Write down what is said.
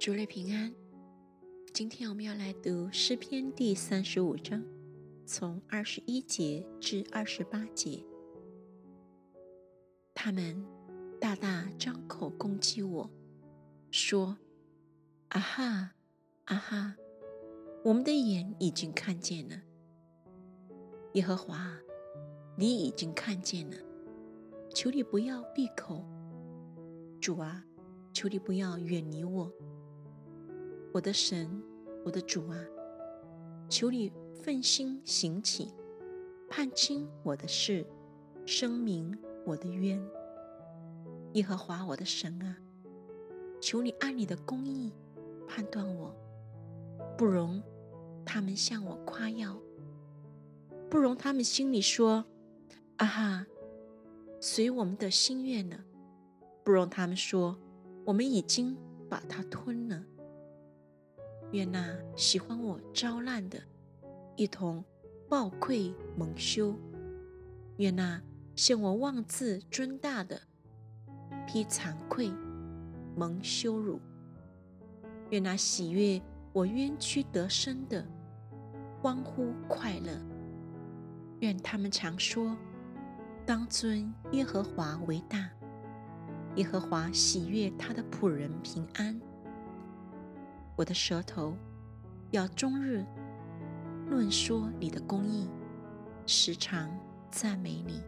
主日平安。今天我们要来读诗篇第三十五章，从二十一节至二十八节。他们大大张口攻击我，说：“啊哈，啊哈！我们的眼已经看见了，耶和华，你已经看见了。求你不要闭口，主啊，求你不要远离我。”我的神，我的主啊，求你奋心行起，判清我的事，声明我的冤。耶和华我的神啊，求你按你的公义判断我，不容他们向我夸耀，不容他们心里说：“啊哈，随我们的心愿呢。”不容他们说：“我们已经把它吞了。”愿那喜欢我招难的，一同暴愧蒙羞；愿那向我妄自尊大的，披惭愧蒙羞辱；愿那喜悦我冤屈得生的，欢呼快乐；愿他们常说：当尊耶和华为大，耶和华喜悦他的仆人平安。我的舌头要终日论说你的公义，时常赞美你。